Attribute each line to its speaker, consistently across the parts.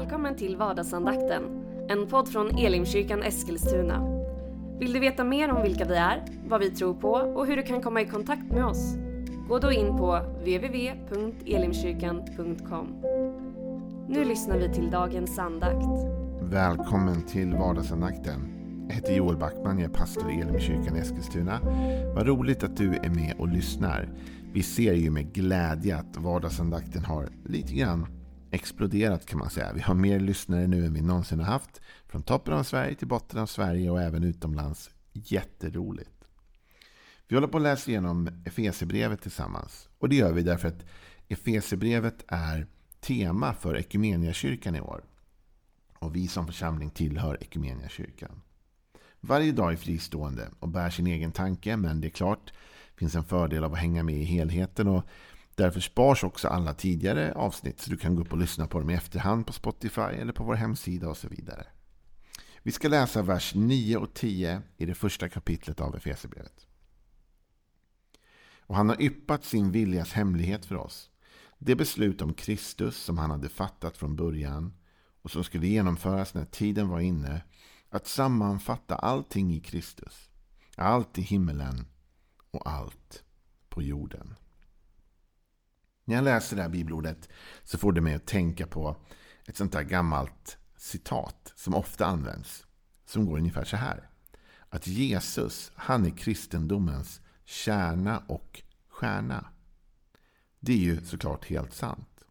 Speaker 1: Välkommen till vardagsandakten, en podd från Elimkyrkan Eskilstuna. Vill du veta mer om vilka vi är, vad vi tror på och hur du kan komma i kontakt med oss? Gå då in på www.elimkyrkan.com. Nu lyssnar vi till dagens andakt.
Speaker 2: Välkommen till vardagsandakten. Jag heter Joel Backman, jag är pastor i Elimkyrkan Eskilstuna. Vad roligt att du är med och lyssnar. Vi ser ju med glädje att vardagsandakten har lite grann exploderat kan man säga. Vi har mer lyssnare nu än vi någonsin har haft. Från toppen av Sverige till botten av Sverige och även utomlands. Jätteroligt. Vi håller på att läsa igenom Efesierbrevet tillsammans. Och det gör vi därför att Efesierbrevet är tema för Ekumeniakyrkan i år. Och vi som församling tillhör Ekumeniakyrkan. Varje dag är fristående och bär sin egen tanke, men det är klart det finns en fördel av att hänga med i helheten. och Därför spars också alla tidigare avsnitt så du kan gå upp och lyssna på dem i efterhand på Spotify eller på vår hemsida och så vidare. Vi ska läsa vers 9 och 10 i det första kapitlet av Efesierbrevet. Och han har yppat sin viljas hemlighet för oss. Det beslut om Kristus som han hade fattat från början och som skulle genomföras när tiden var inne. Att sammanfatta allting i Kristus. Allt i himmelen och allt på jorden. När jag läser det här bibelordet så får det mig att tänka på ett sånt där gammalt citat som ofta används. Som går ungefär så här. Att Jesus, han är kristendomens kärna och stjärna. Det är ju såklart helt sant.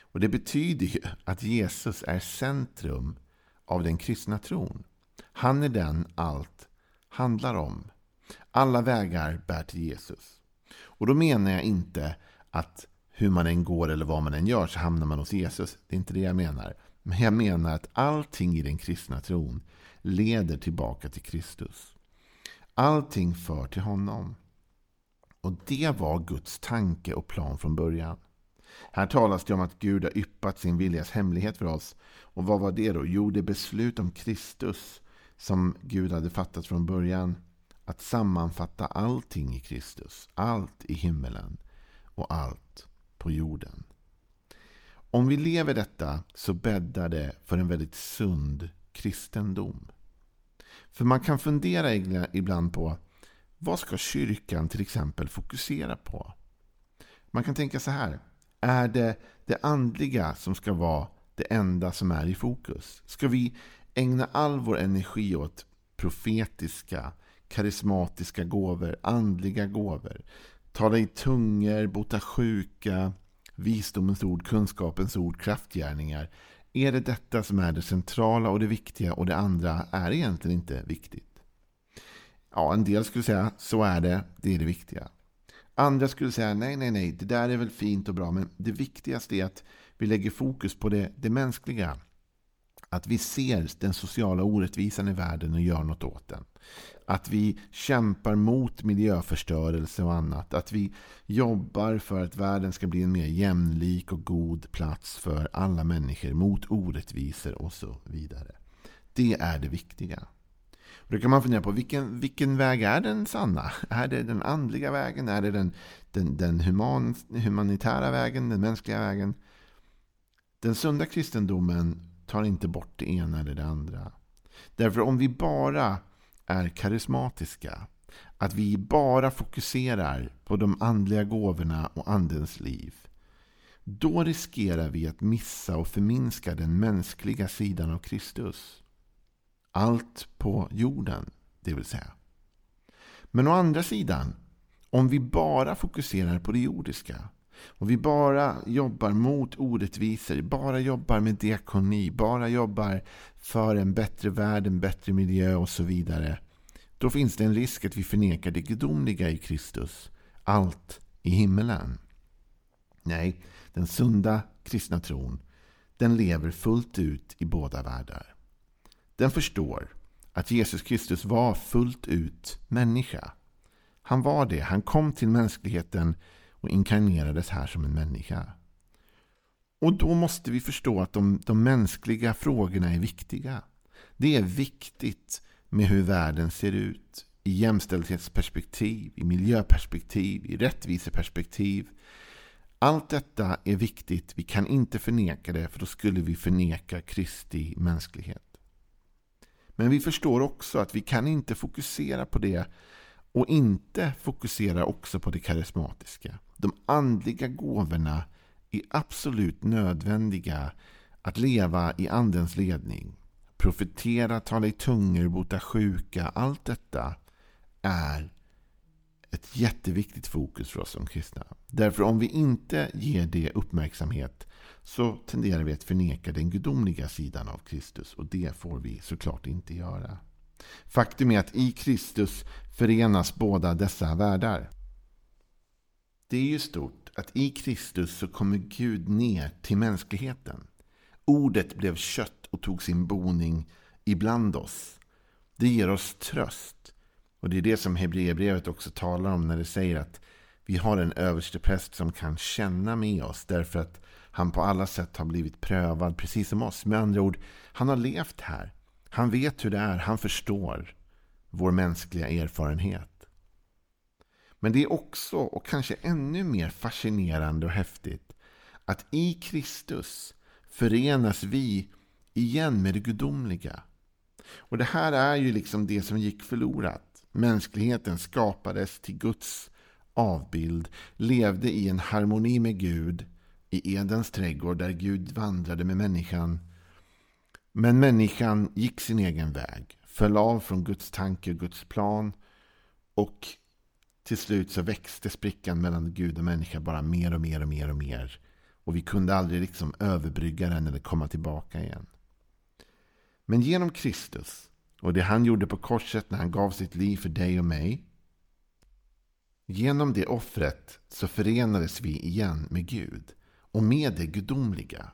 Speaker 2: Och det betyder ju att Jesus är centrum av den kristna tron. Han är den allt handlar om. Alla vägar bär till Jesus. Och då menar jag inte att hur man än går eller vad man än gör så hamnar man hos Jesus. Det är inte det jag menar. Men jag menar att allting i den kristna tron leder tillbaka till Kristus. Allting för till honom. Och det var Guds tanke och plan från början. Här talas det om att Gud har yppat sin viljas hemlighet för oss. Och vad var det då? Jo, det beslut om Kristus som Gud hade fattat från början. Att sammanfatta allting i Kristus. Allt i himmelen och allt på jorden. Om vi lever detta så bäddar det för en väldigt sund kristendom. För man kan fundera ibland på vad ska kyrkan till exempel fokusera på? Man kan tänka så här. Är det det andliga som ska vara det enda som är i fokus? Ska vi ägna all vår energi åt profetiska, karismatiska gåvor, andliga gåvor? Tala i tungor, bota sjuka, visdomens ord, kunskapens ord, kraftgärningar. Är det detta som är det centrala och det viktiga och det andra är egentligen inte viktigt? Ja, en del skulle säga så är det, det är det viktiga. Andra skulle säga nej, nej, nej, det där är väl fint och bra, men det viktigaste är att vi lägger fokus på det, det mänskliga. Att vi ser den sociala orättvisan i världen och gör något åt den. Att vi kämpar mot miljöförstörelse och annat. Att vi jobbar för att världen ska bli en mer jämlik och god plats för alla människor mot orättvisor och så vidare. Det är det viktiga. Och då kan man fundera på vilken, vilken väg är den sanna? Är det den andliga vägen? Är det den, den, den human, humanitära vägen? Den mänskliga vägen? Den sunda kristendomen tar inte bort det ena eller det andra. Därför om vi bara är karismatiska, att vi bara fokuserar på de andliga gåvorna och andens liv, då riskerar vi att missa och förminska den mänskliga sidan av Kristus. Allt på jorden, det vill säga. Men å andra sidan, om vi bara fokuserar på det jordiska, och vi bara jobbar mot orättvisor, bara jobbar med diakoni, bara jobbar för en bättre värld, en bättre miljö och så vidare. Då finns det en risk att vi förnekar det gudomliga i Kristus. Allt i himmelen. Nej, den sunda kristna tron den lever fullt ut i båda världar. Den förstår att Jesus Kristus var fullt ut människa. Han var det. Han kom till mänskligheten och inkarnerades här som en människa. Och då måste vi förstå att de, de mänskliga frågorna är viktiga. Det är viktigt med hur världen ser ut i jämställdhetsperspektiv, i miljöperspektiv, i rättviseperspektiv. Allt detta är viktigt. Vi kan inte förneka det för då skulle vi förneka Kristi mänsklighet. Men vi förstår också att vi kan inte fokusera på det och inte fokusera också på det karismatiska. De andliga gåvorna är absolut nödvändiga att leva i andens ledning. Profetera, tala i tungor, bota sjuka. Allt detta är ett jätteviktigt fokus för oss som kristna. Därför om vi inte ger det uppmärksamhet så tenderar vi att förneka den gudomliga sidan av Kristus och det får vi såklart inte göra. Faktum är att i Kristus förenas båda dessa världar. Det är ju stort att i Kristus så kommer Gud ner till mänskligheten. Ordet blev kött och tog sin boning ibland oss. Det ger oss tröst. Och det är det som Hebreerbrevet också talar om när det säger att vi har en överstepräst som kan känna med oss därför att han på alla sätt har blivit prövad precis som oss. Med andra ord, han har levt här. Han vet hur det är. Han förstår vår mänskliga erfarenhet. Men det är också, och kanske ännu mer fascinerande och häftigt, att i Kristus förenas vi igen med det gudomliga. Och det här är ju liksom det som gick förlorat. Mänskligheten skapades till Guds avbild, levde i en harmoni med Gud i Edens trädgård där Gud vandrade med människan. Men människan gick sin egen väg, föll av från Guds tanke och Guds plan och till slut så växte sprickan mellan Gud och människa bara mer och mer och mer och mer. Och vi kunde aldrig liksom överbrygga den eller komma tillbaka igen. Men genom Kristus och det han gjorde på korset när han gav sitt liv för dig och mig. Genom det offret så förenades vi igen med Gud och med det gudomliga.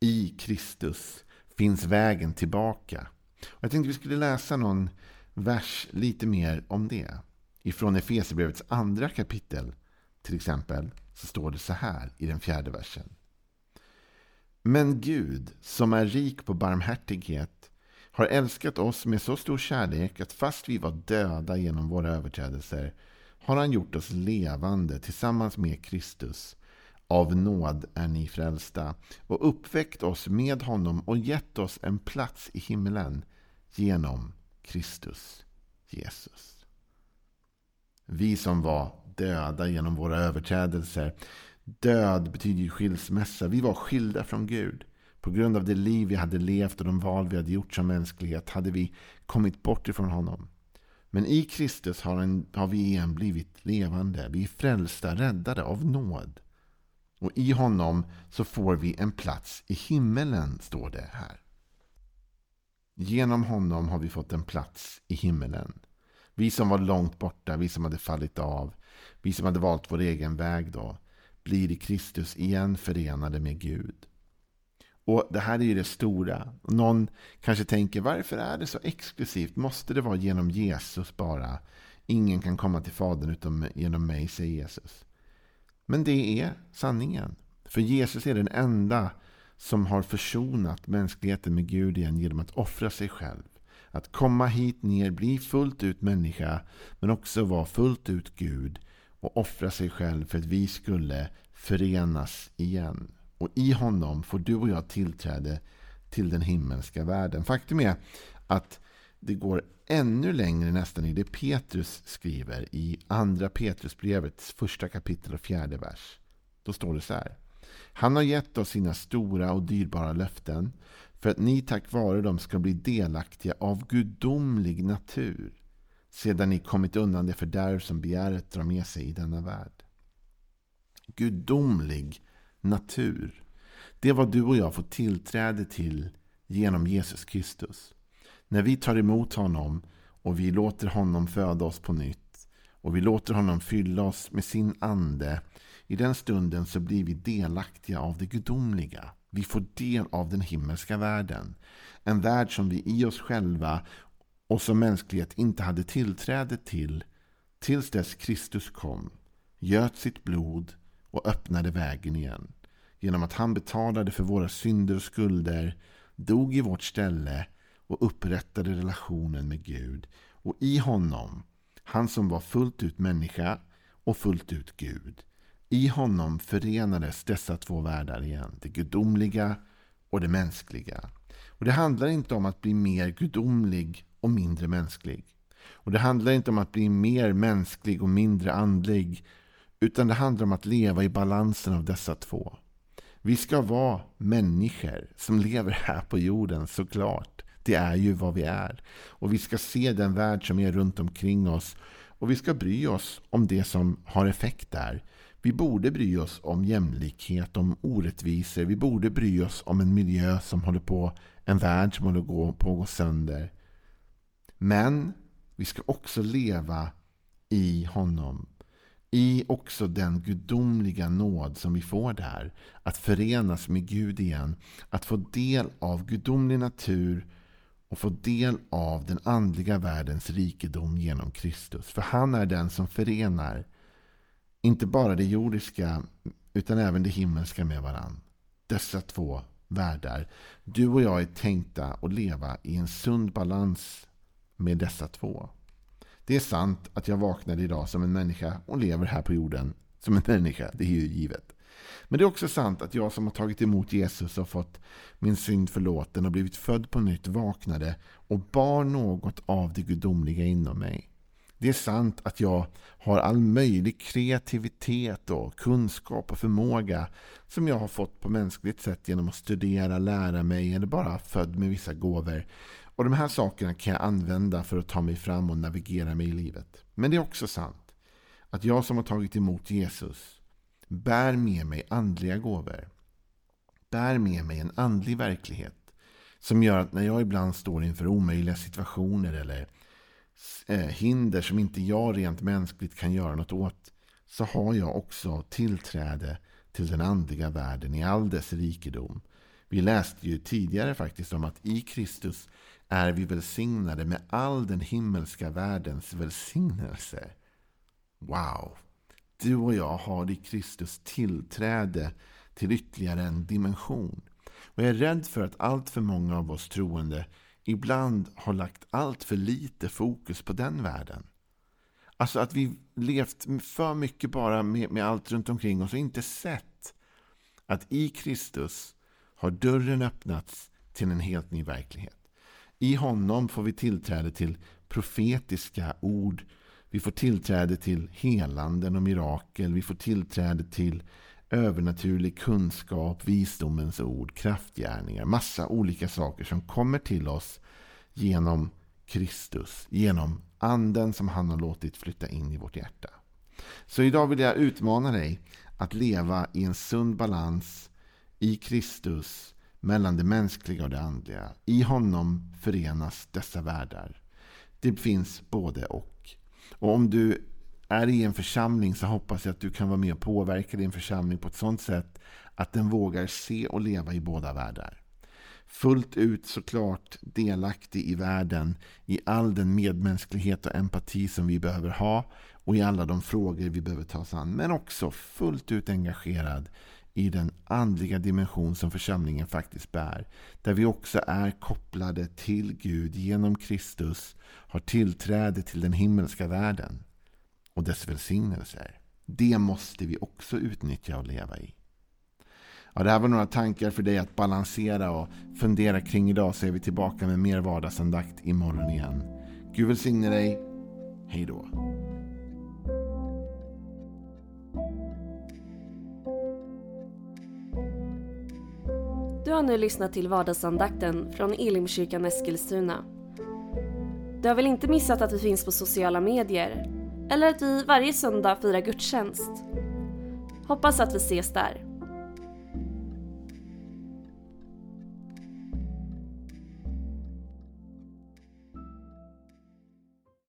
Speaker 2: I Kristus finns vägen tillbaka. Och jag tänkte vi skulle läsa någon vers lite mer om det. Ifrån Efesierbrevets andra kapitel till exempel så står det så här i den fjärde versen. Men Gud som är rik på barmhärtighet har älskat oss med så stor kärlek att fast vi var döda genom våra överträdelser har han gjort oss levande tillsammans med Kristus. Av nåd är ni frälsta och uppväckt oss med honom och gett oss en plats i himlen genom Kristus Jesus. Vi som var döda genom våra överträdelser. Död betyder skilsmässa. Vi var skilda från Gud. På grund av det liv vi hade levt och de val vi hade gjort som mänsklighet hade vi kommit bort ifrån honom. Men i Kristus har, en, har vi igen blivit levande. Vi är frälsta, räddade av nåd. Och i honom så får vi en plats i himmelen, står det här. Genom honom har vi fått en plats i himmelen. Vi som var långt borta, vi som hade fallit av, vi som hade valt vår egen väg då, blir i Kristus igen förenade med Gud. Och Det här är ju det stora. Någon kanske tänker, varför är det så exklusivt? Måste det vara genom Jesus bara? Ingen kan komma till Fadern utom genom mig, säger Jesus. Men det är sanningen. För Jesus är den enda som har försonat mänskligheten med Gud igen genom att offra sig själv. Att komma hit ner, bli fullt ut människa, men också vara fullt ut Gud och offra sig själv för att vi skulle förenas igen. Och i honom får du och jag tillträde till den himmelska världen. Faktum är att det går ännu längre nästan i det Petrus skriver i andra Petrusbrevets första kapitel och fjärde vers. Då står det så här. Han har gett oss sina stora och dyrbara löften för att ni tack vare dem ska bli delaktiga av gudomlig natur sedan ni kommit undan det fördärv som begäret drar med sig i denna värld. Gudomlig natur. Det är vad du och jag får tillträde till genom Jesus Kristus. När vi tar emot honom och vi låter honom föda oss på nytt och vi låter honom fylla oss med sin ande. I den stunden så blir vi delaktiga av det gudomliga. Vi får del av den himmelska världen. En värld som vi i oss själva och som mänsklighet inte hade tillträde till tills dess Kristus kom, göt sitt blod och öppnade vägen igen. Genom att han betalade för våra synder och skulder, dog i vårt ställe och upprättade relationen med Gud. Och i honom, han som var fullt ut människa och fullt ut Gud, i honom förenades dessa två världar igen. Det gudomliga och det mänskliga. Och Det handlar inte om att bli mer gudomlig och mindre mänsklig. Och Det handlar inte om att bli mer mänsklig och mindre andlig. Utan det handlar om att leva i balansen av dessa två. Vi ska vara människor som lever här på jorden såklart. Det är ju vad vi är. Och vi ska se den värld som är runt omkring oss. Och vi ska bry oss om det som har effekt där. Vi borde bry oss om jämlikhet, om orättvisor. Vi borde bry oss om en miljö som håller på, en värld som håller på att gå sönder. Men vi ska också leva i honom. I också den gudomliga nåd som vi får där. Att förenas med Gud igen. Att få del av gudomlig natur och få del av den andliga världens rikedom genom Kristus. För han är den som förenar inte bara det jordiska utan även det himmelska med varann. Dessa två världar. Du och jag är tänkta att leva i en sund balans med dessa två. Det är sant att jag vaknade idag som en människa och lever här på jorden som en människa. Det är ju givet. Men det är också sant att jag som har tagit emot Jesus och fått min synd förlåten och blivit född på nytt vaknade och bar något av det gudomliga inom mig. Det är sant att jag har all möjlig kreativitet och kunskap och förmåga som jag har fått på mänskligt sätt genom att studera, lära mig eller bara född med vissa gåvor. Och de här sakerna kan jag använda för att ta mig fram och navigera mig i livet. Men det är också sant att jag som har tagit emot Jesus bär med mig andliga gåvor. Bär med mig en andlig verklighet som gör att när jag ibland står inför omöjliga situationer eller Eh, hinder som inte jag rent mänskligt kan göra något åt så har jag också tillträde till den andliga världen i all dess rikedom. Vi läste ju tidigare faktiskt om att i Kristus är vi välsignade med all den himmelska världens välsignelse. Wow! Du och jag har i Kristus tillträde till ytterligare en dimension. Och jag är rädd för att allt för många av oss troende ibland har lagt allt för lite fokus på den världen. Alltså att vi levt för mycket bara med, med allt runt omkring oss och inte sett att i Kristus har dörren öppnats till en helt ny verklighet. I honom får vi tillträde till profetiska ord. Vi får tillträde till helanden och mirakel. Vi får tillträde till övernaturlig kunskap, visdomens ord, kraftgärningar. Massa olika saker som kommer till oss genom Kristus. Genom anden som han har låtit flytta in i vårt hjärta. Så idag vill jag utmana dig att leva i en sund balans i Kristus mellan det mänskliga och det andliga. I honom förenas dessa världar. Det finns både och. Och om du är i en församling så hoppas jag att du kan vara med och påverka din församling på ett sådant sätt att den vågar se och leva i båda världar. Fullt ut såklart delaktig i världen i all den medmänsklighet och empati som vi behöver ha och i alla de frågor vi behöver ta oss an. Men också fullt ut engagerad i den andliga dimension som församlingen faktiskt bär. Där vi också är kopplade till Gud genom Kristus, har tillträde till den himmelska världen och dess välsignelser. Det måste vi också utnyttja och leva i. Ja, det här var några tankar för dig att balansera och fundera kring idag så är vi tillbaka med mer vardagsandakt imorgon igen. Gud välsigne dig. Hej då.
Speaker 1: Du har nu lyssnat till vardagsandakten från Elimkyrkan Eskilstuna. Du har väl inte missat att vi finns på sociala medier? Eller att vi varje söndag firar gudstjänst? Hoppas att vi ses där.